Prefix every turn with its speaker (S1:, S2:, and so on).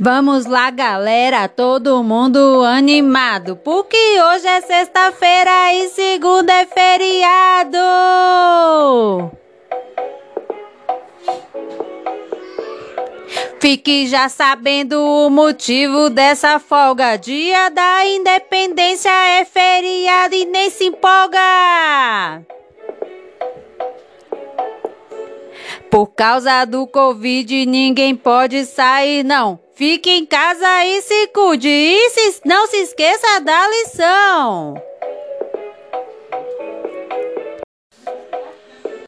S1: Vamos lá, galera, todo mundo animado, porque hoje é sexta-feira e segunda é feriado. Fique já sabendo o motivo dessa folga. Dia da Independência é feriado e nem se empolga. Por causa do Covid, ninguém pode sair, não. Fique em casa e se cuide. E se, não se esqueça da lição.